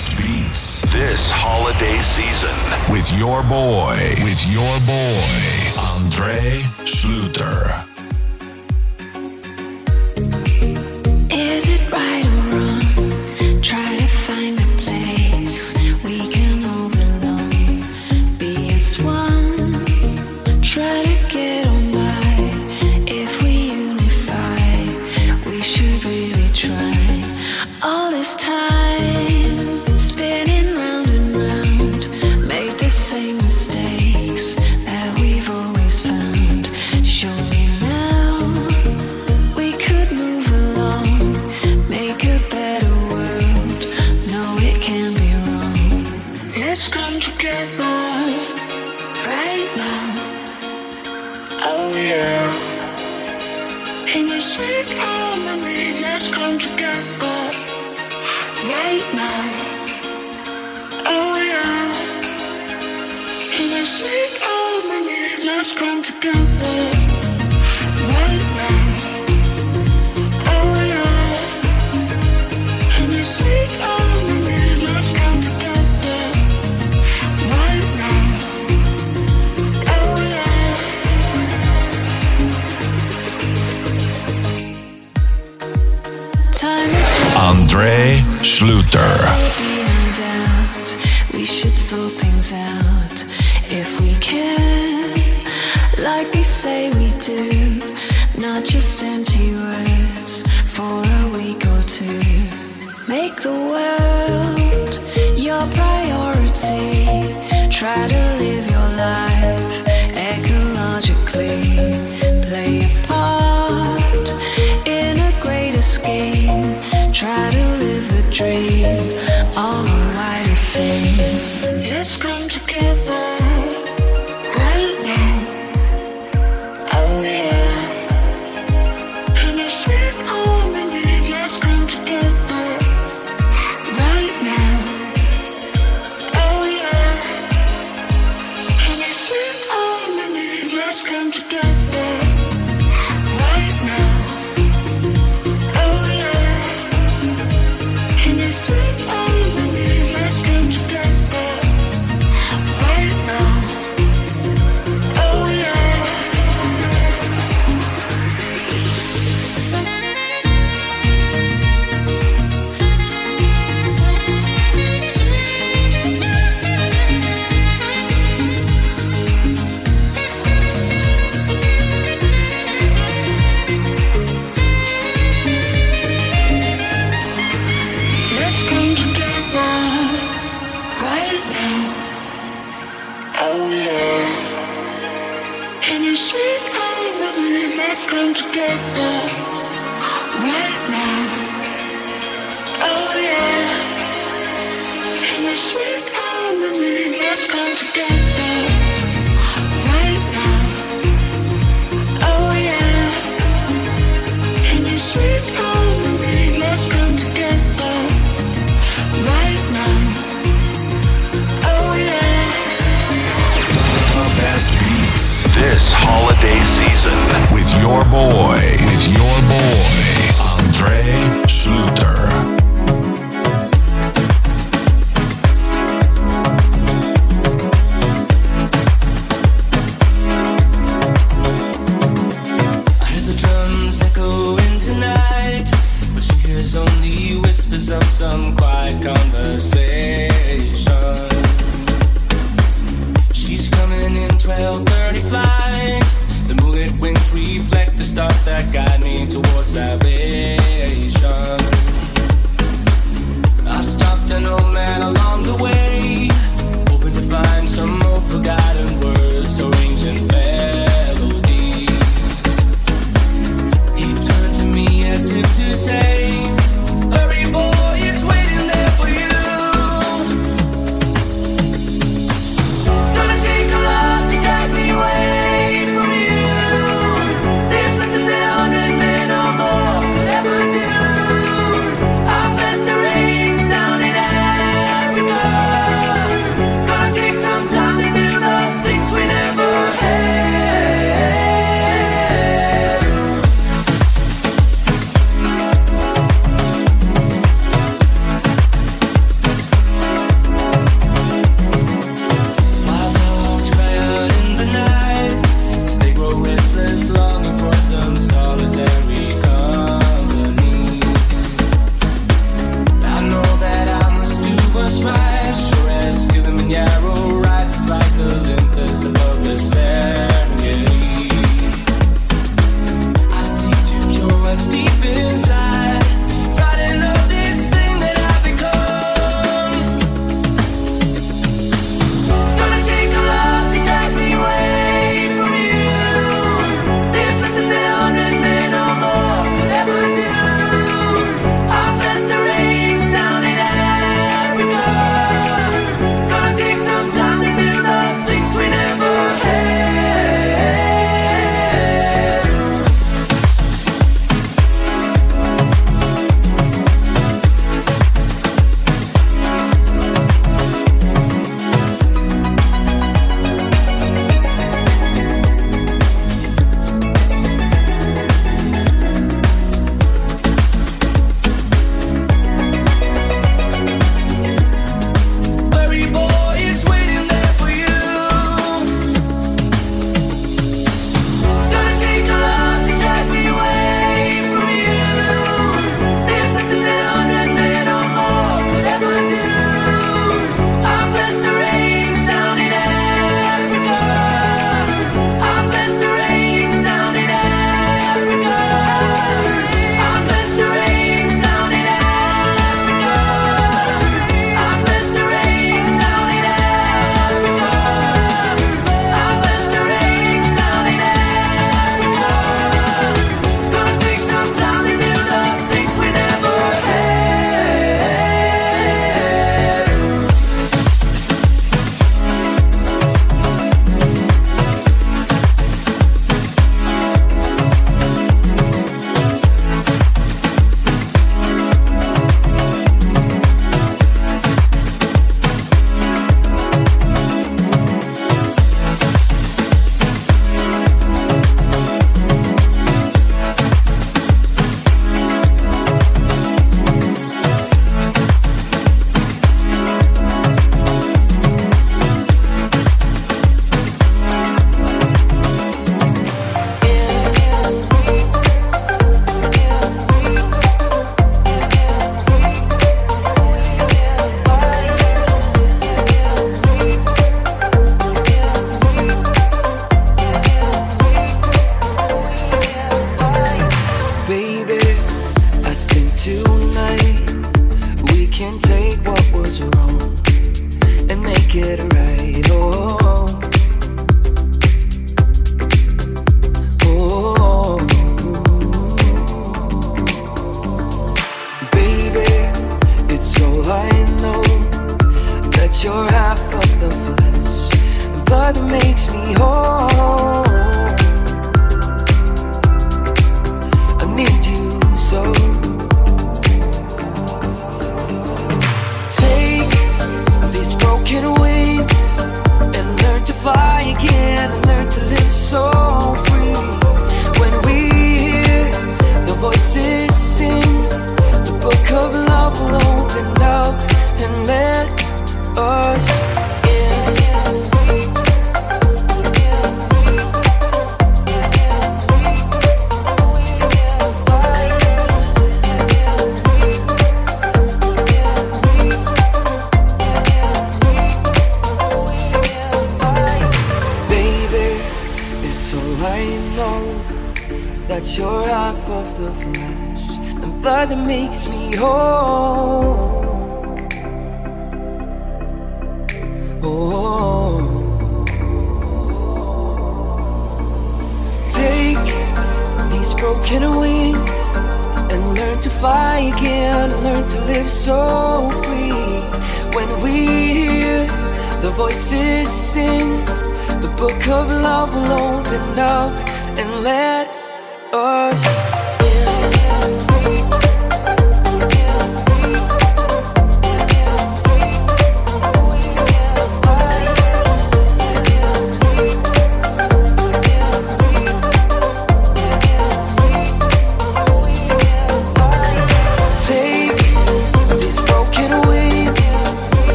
best beats. This holiday season. With your boy, with your boy, André Schlüter. all things out if we can, like we say we do, not just empty words for a week or two. Make the world your priority, try to live your life ecologically, play a part in a greater scheme, try to live the dream. All the way to come together.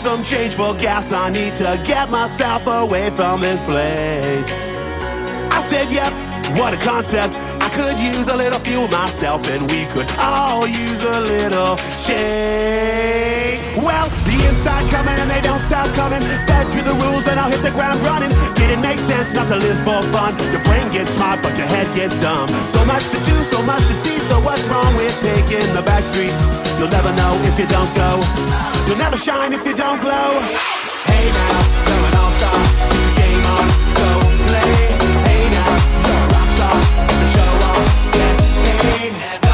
some change for gas. I need to get myself away from this place. I said, yep, what a concept. I could use a little fuel myself, and we could all use a little change. Well, the years start coming and they don't stop coming. Back to the rules, and I'll hit the ground running. Did it make sense not to live for fun? Your brain gets smart, but your head gets dumb. So much to do, so much to see. What's wrong with taking the back streets? You'll never know if you don't go. You'll never shine if you don't glow. Hey now, you're an all-star. Your game on, go play. Hey now, you're a rock star. Get the show on, get paid.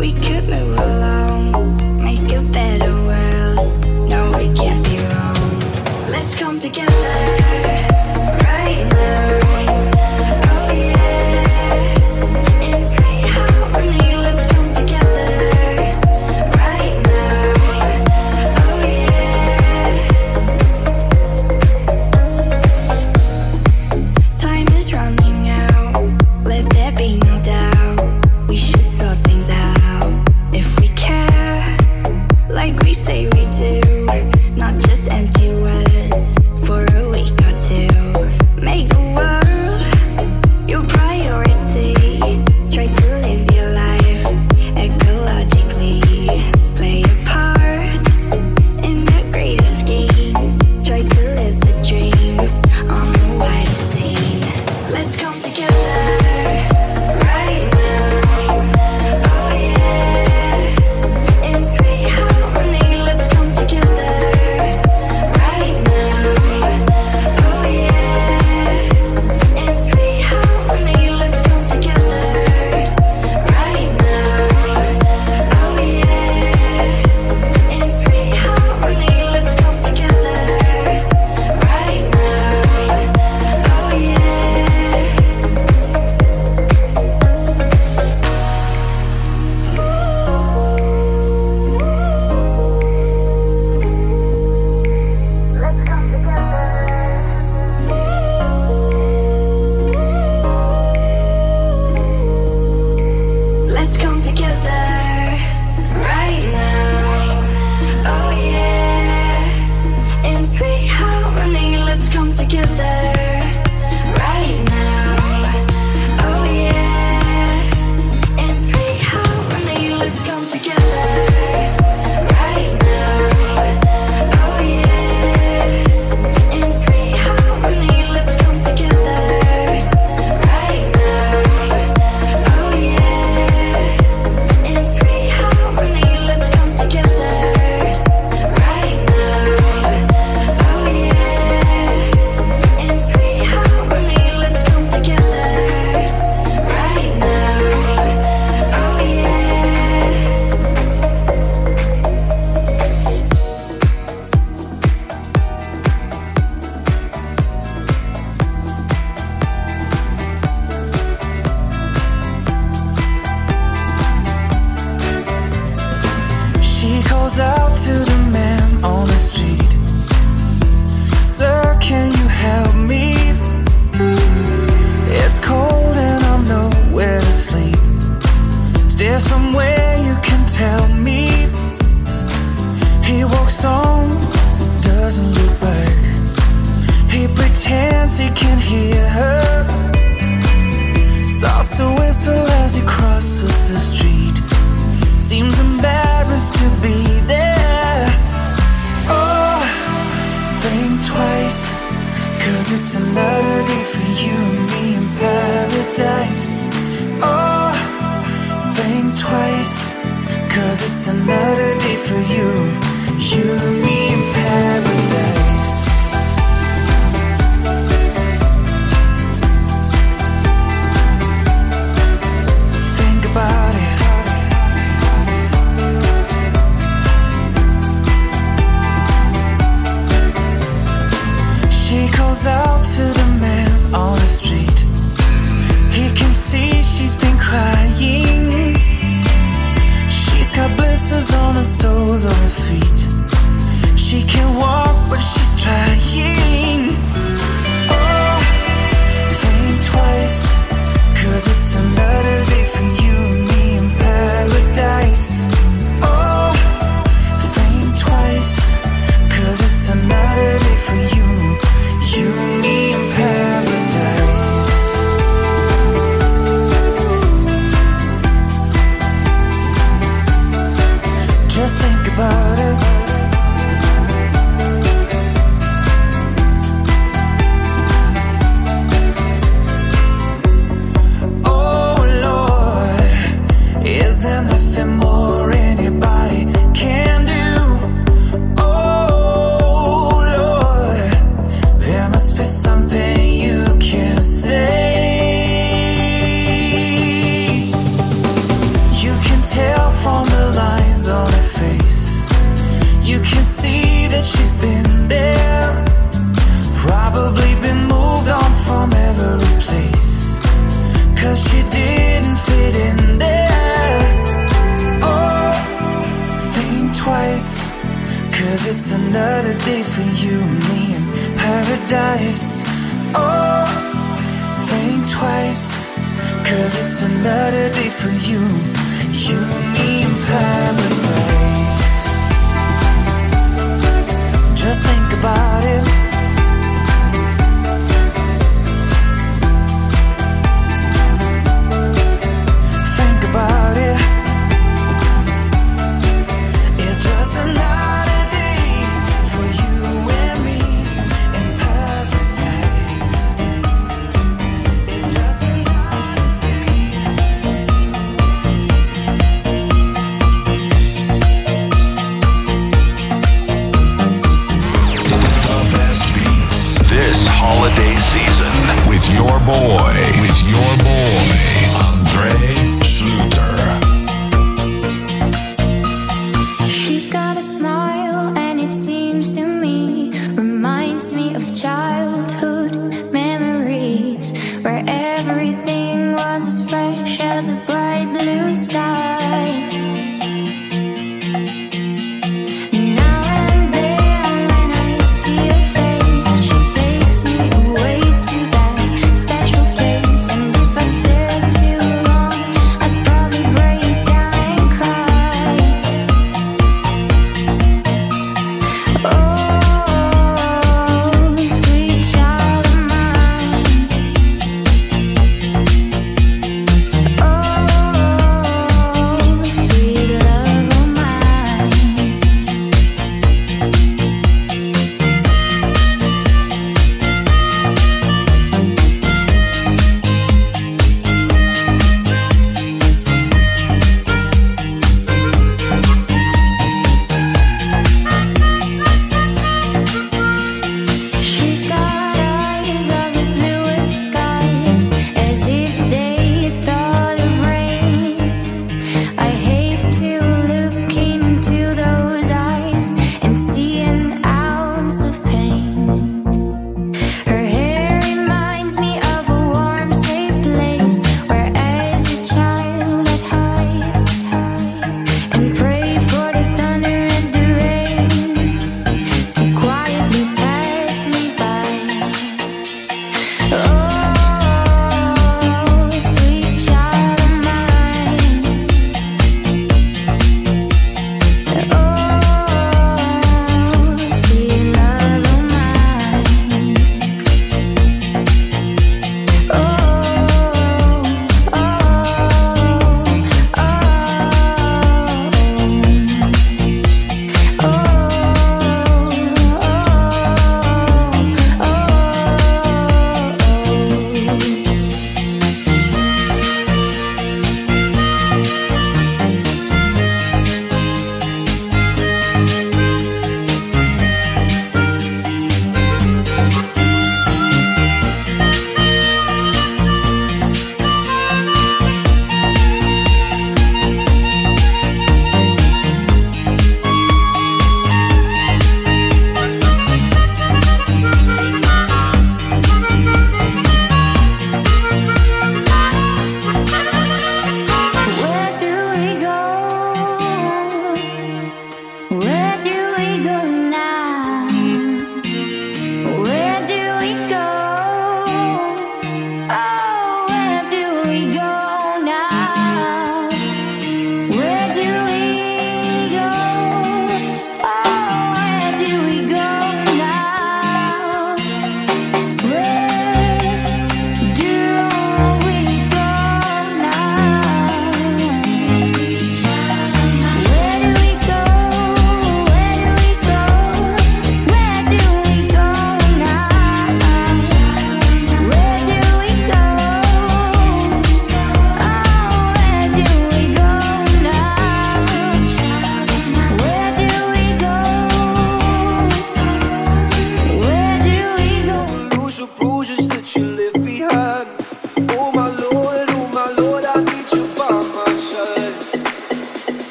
We could move along, make a better world. No, we can't be wrong. Let's come together.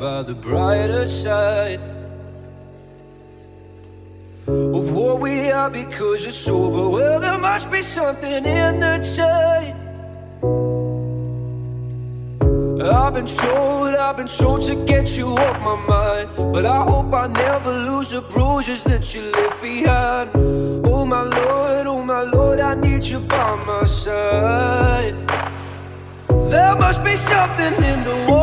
by the brighter side of what we are because it's over. Well, there must be something in the tide. I've been told, I've been told to get you off my mind. But I hope I never lose the bruises that you left behind. Oh, my Lord, oh, my Lord, I need you by my side. There must be something in the world.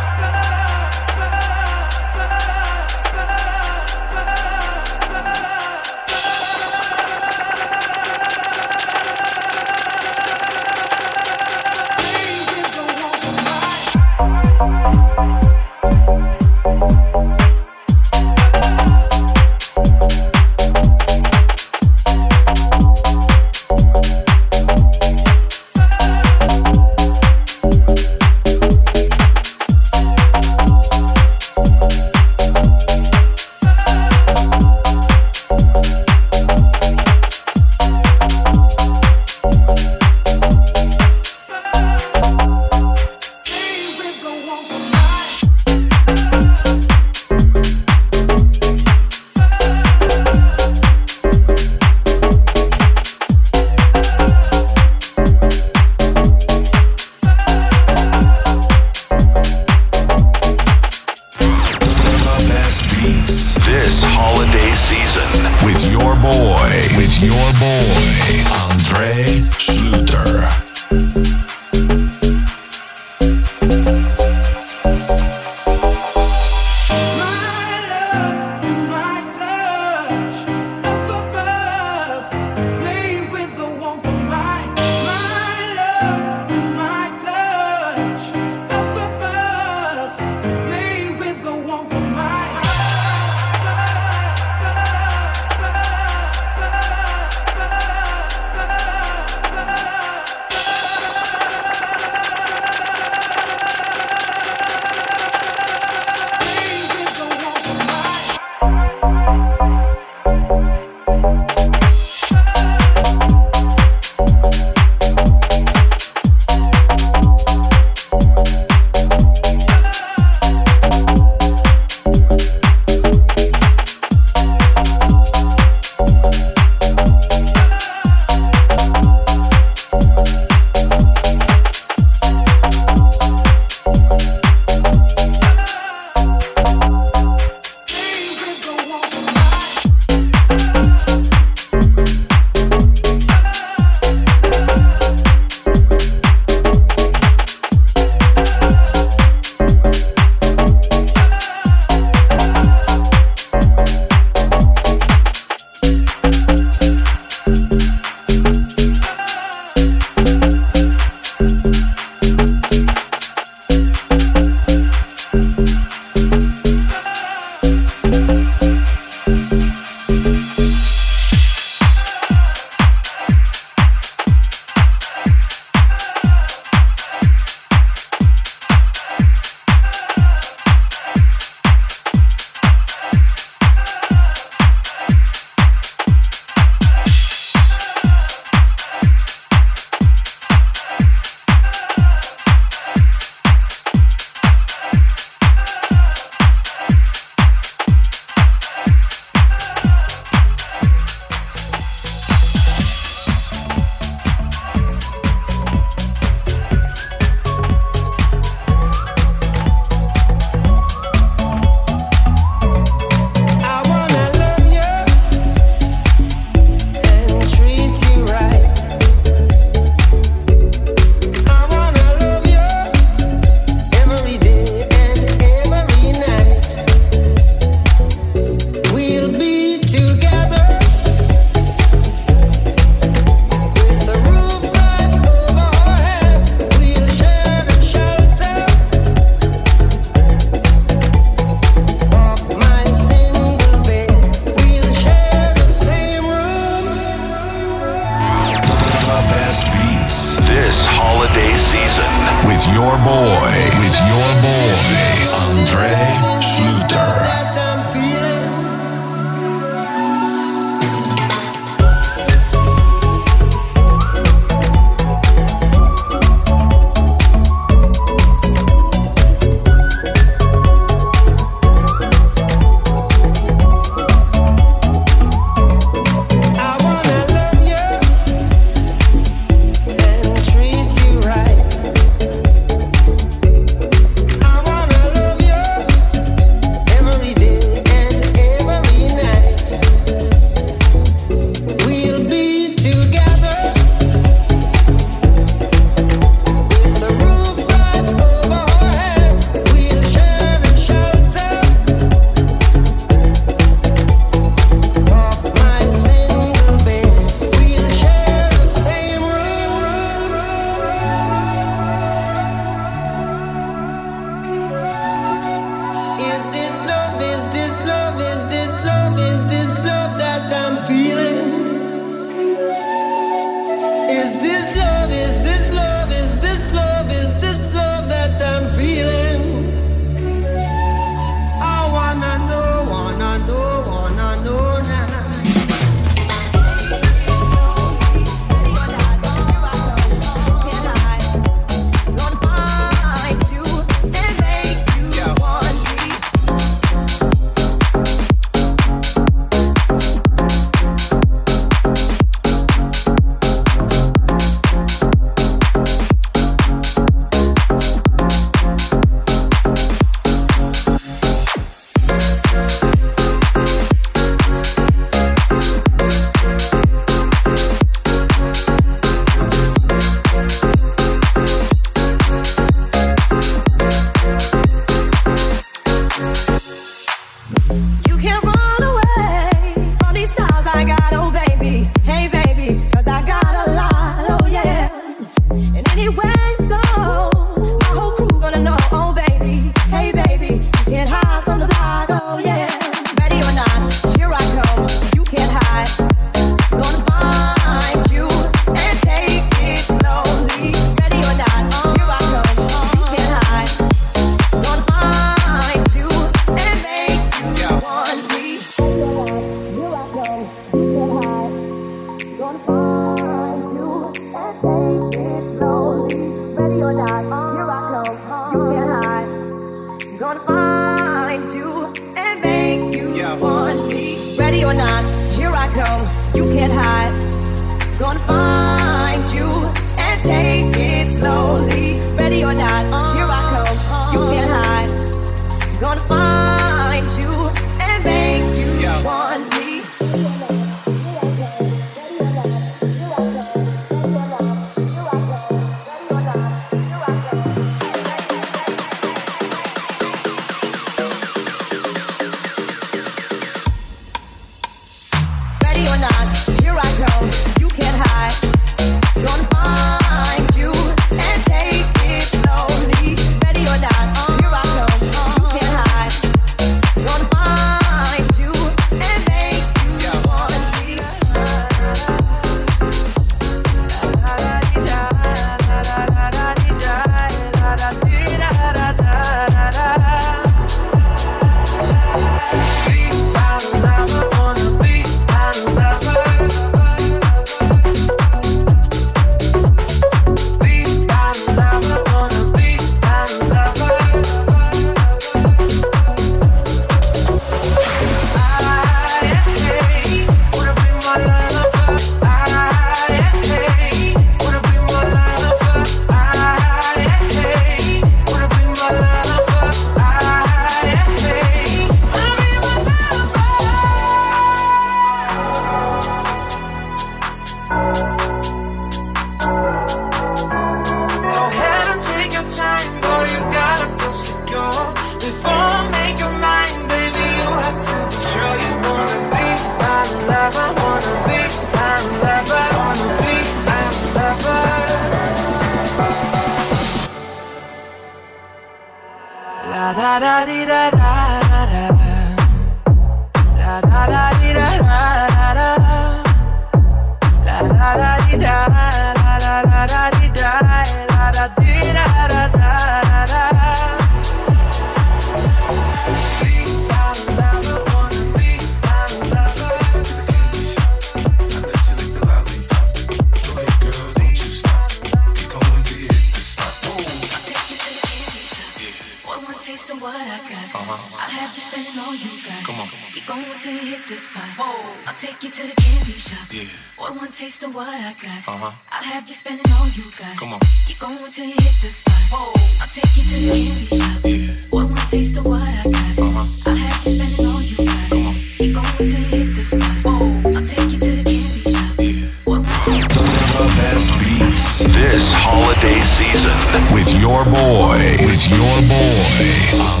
Come on. Keep going till you hit the spot.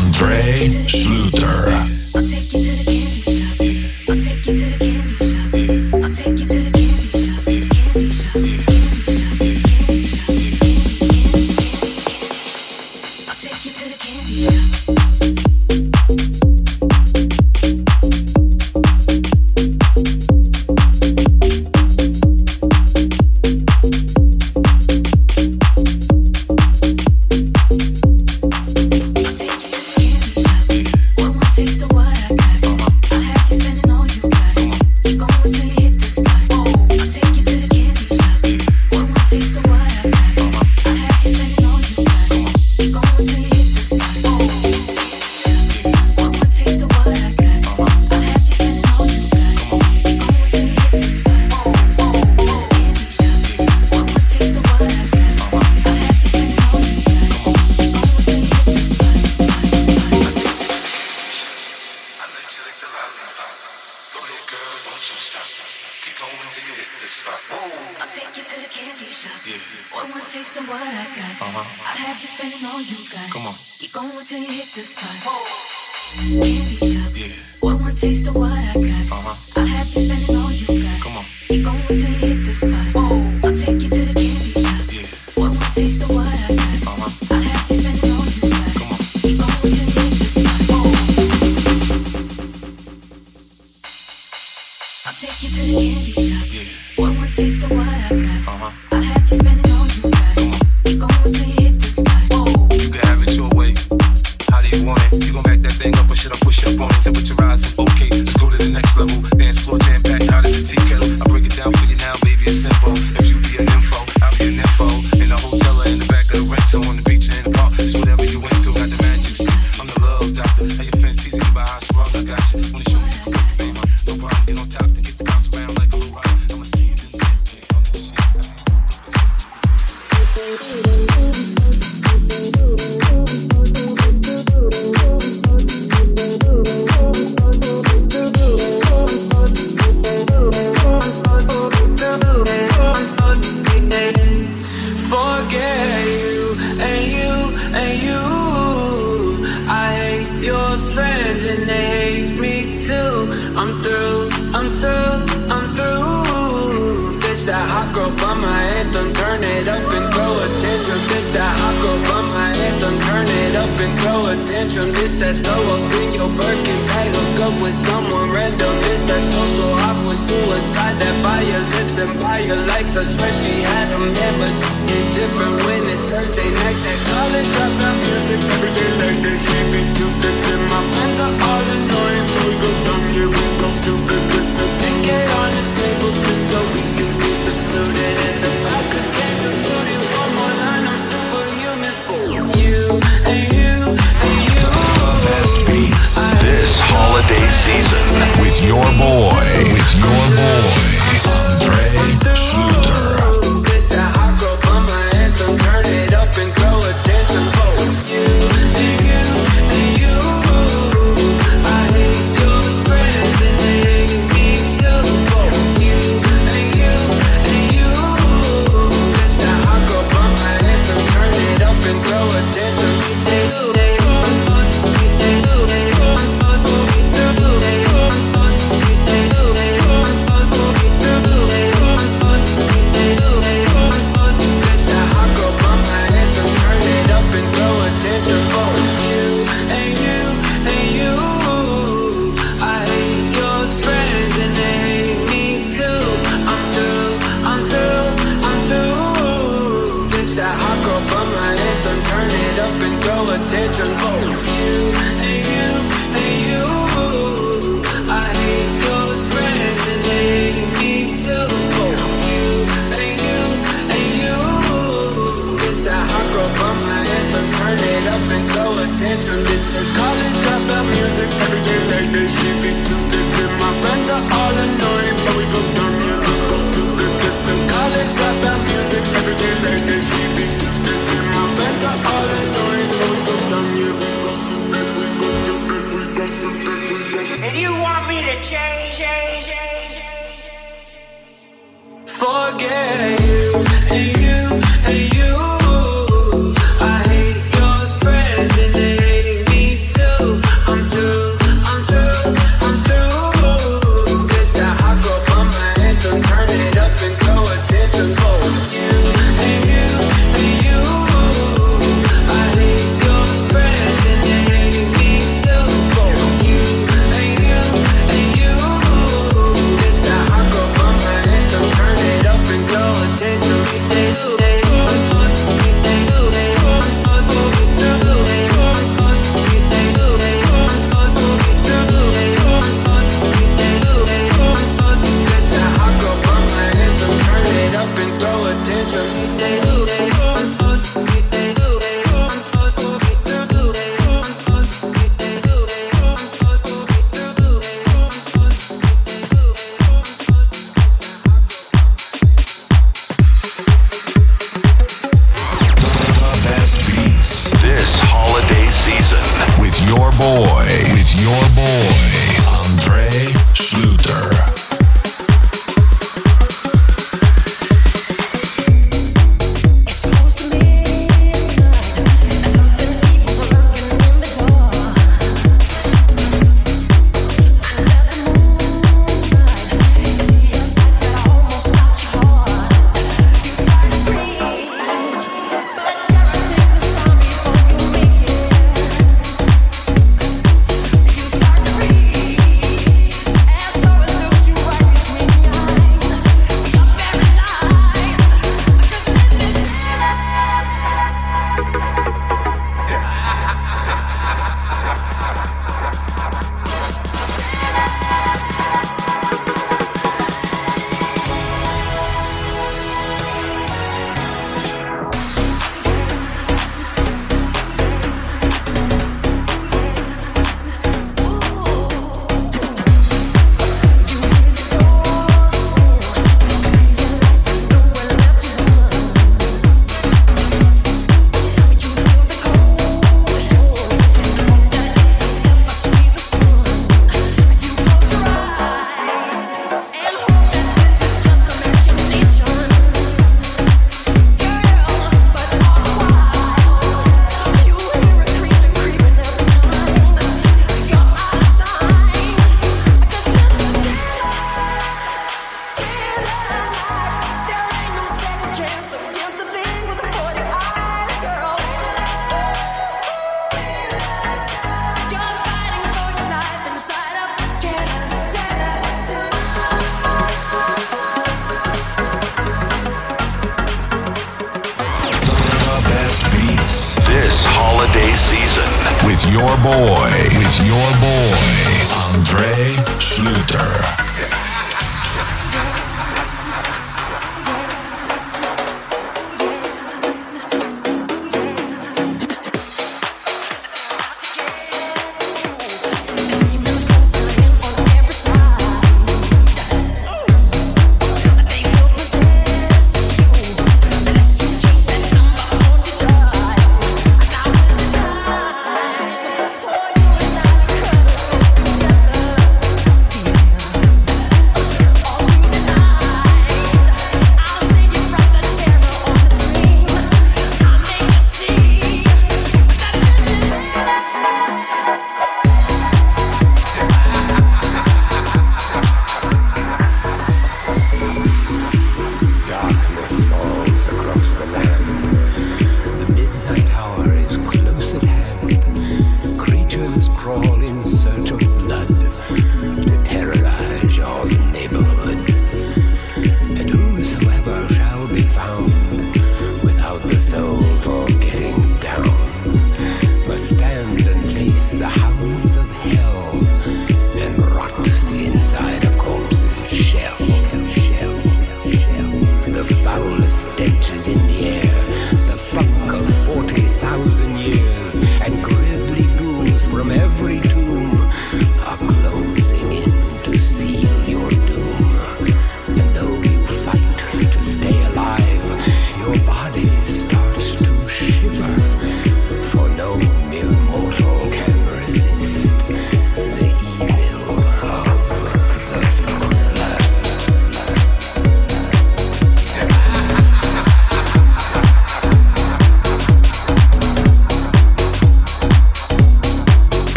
Candy shop.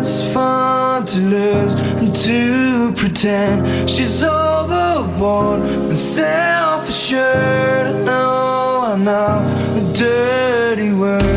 it's fun to lose and to pretend she's overworn and self assured. I know, I know, the dirty word.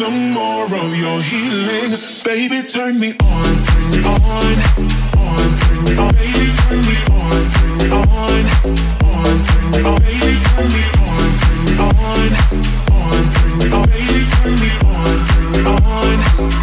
some more of your healing. Baby, turn me on, turn me on, on, turn me on. Baby, turn me on, turn me on, on, turn me on. Baby, turn me on, turn me on, on, turn me on. Baby, turn me on, turn me on.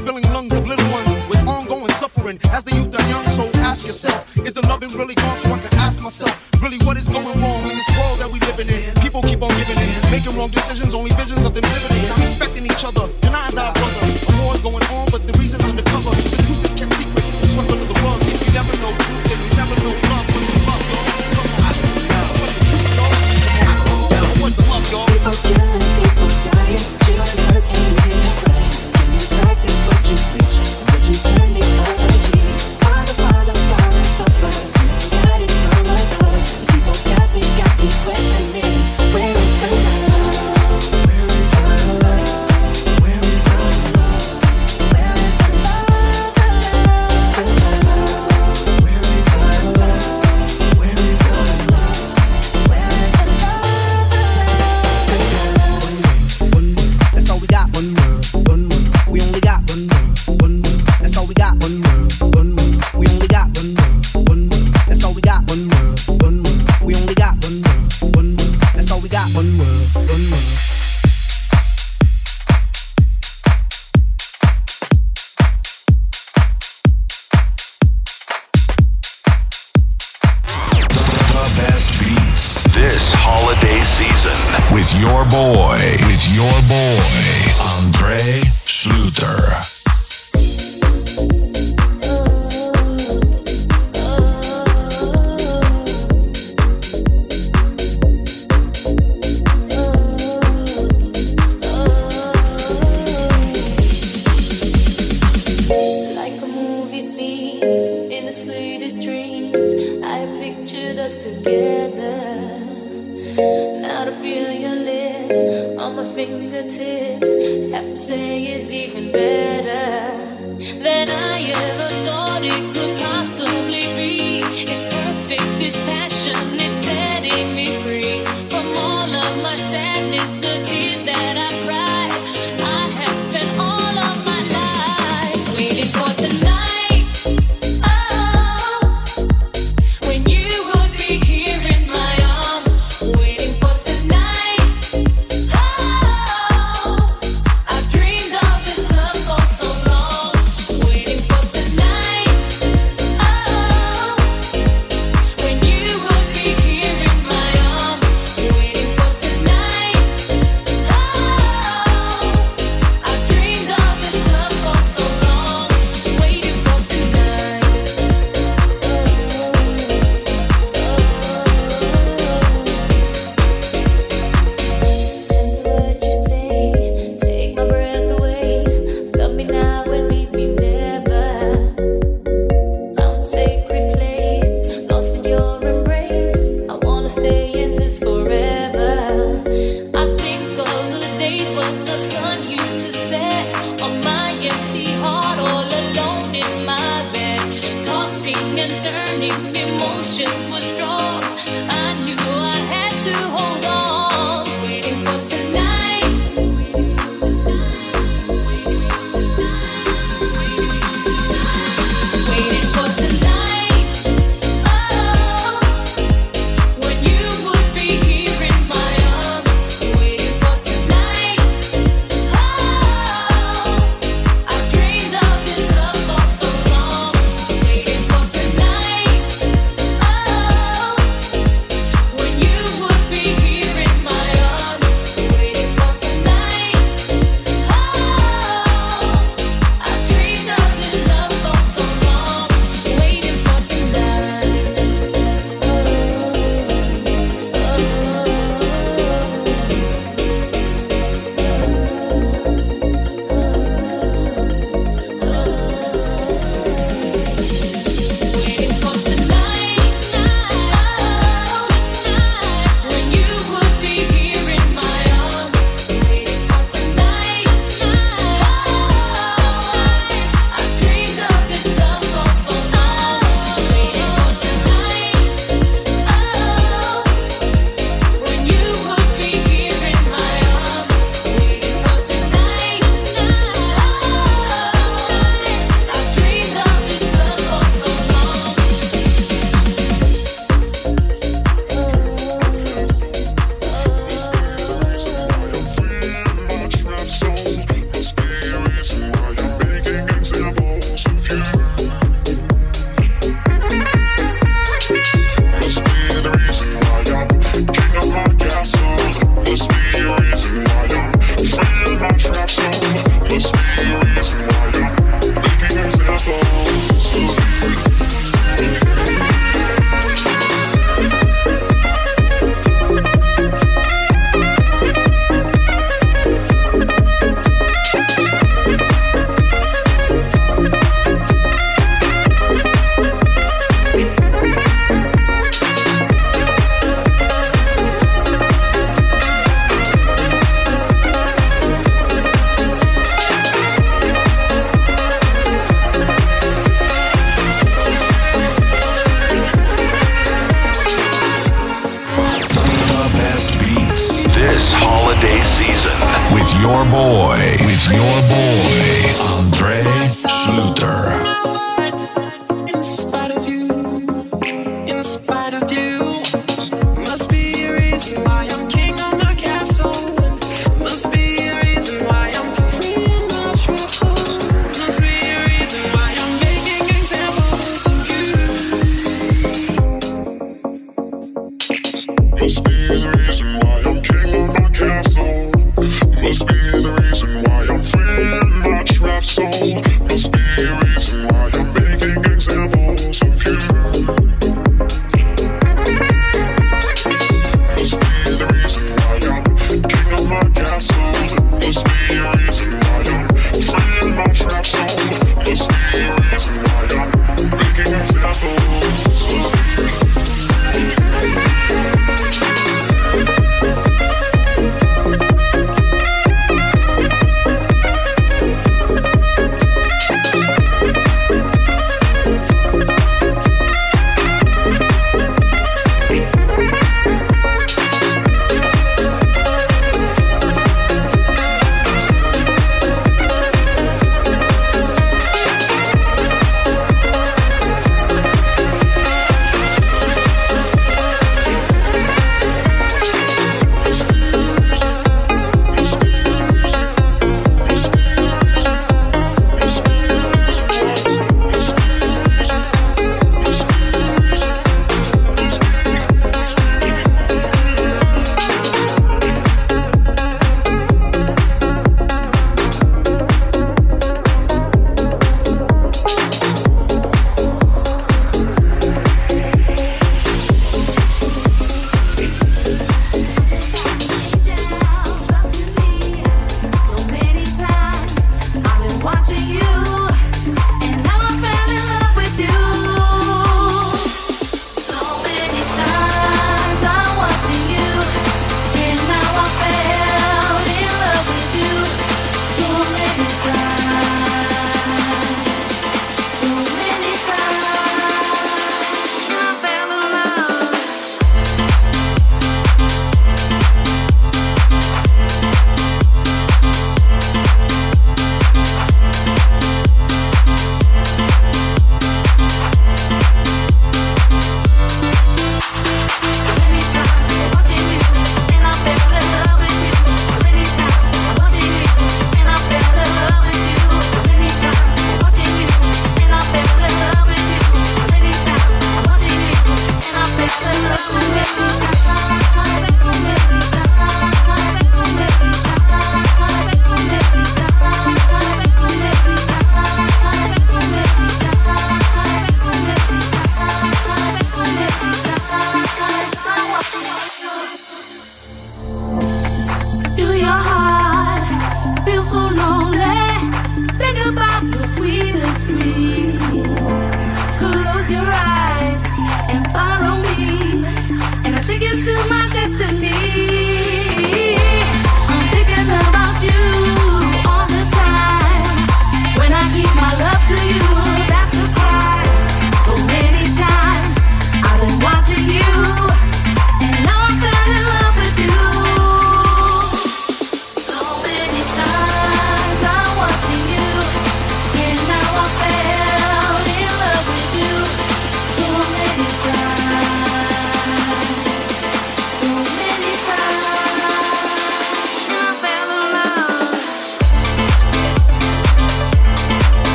filling lungs of little ones with ongoing suffering as the youth are young. So ask yourself, is the loving really gone? So I can ask myself, really, what is going wrong in this world that we living in? People keep on giving in, making wrong decisions, only visions of them dividends. Not respecting each other,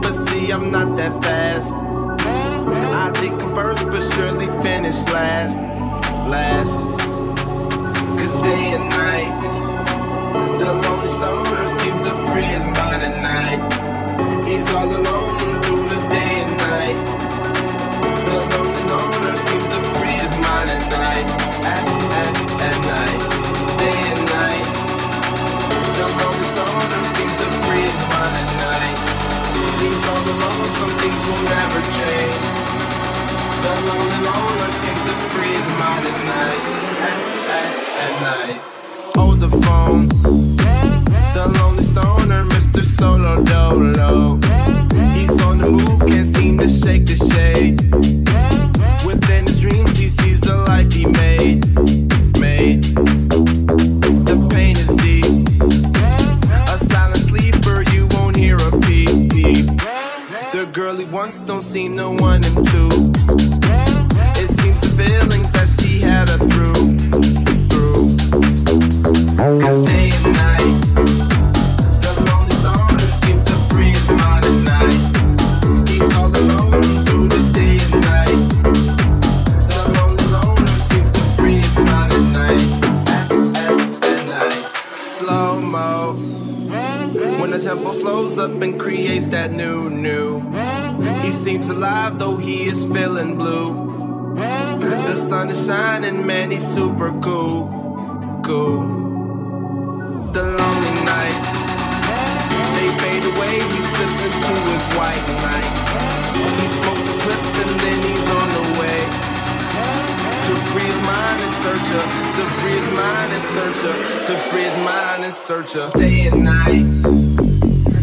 but see, I'm not that fast. I think I'm first, but surely finish last. Last. Cause day and night, the lonely stoner seems to free his mind at night. He's all alone through the day and night. The lonely loner seems to free his mind at night. things all alone, some things will never change. The lonely loner seems to free his mind at night, at, at, at night. Hold the phone, the lonely stoner, Mr. Solo Dolo. He's on the move, can't seem to shake the shade. Within his dreams, he sees the life he made, made. girly once don't seem to want him to. It seems the feelings that she had her through. through. alive, though he is feeling blue. The sun is shining, man, he's super cool. Cool. The lonely nights, they fade away, he slips into his white nights. He smokes a clip and then he's on the way. To free his mind and search her. to free his mind and search her. to free his mind and search her. Day and night.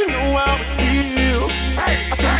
Next thing I do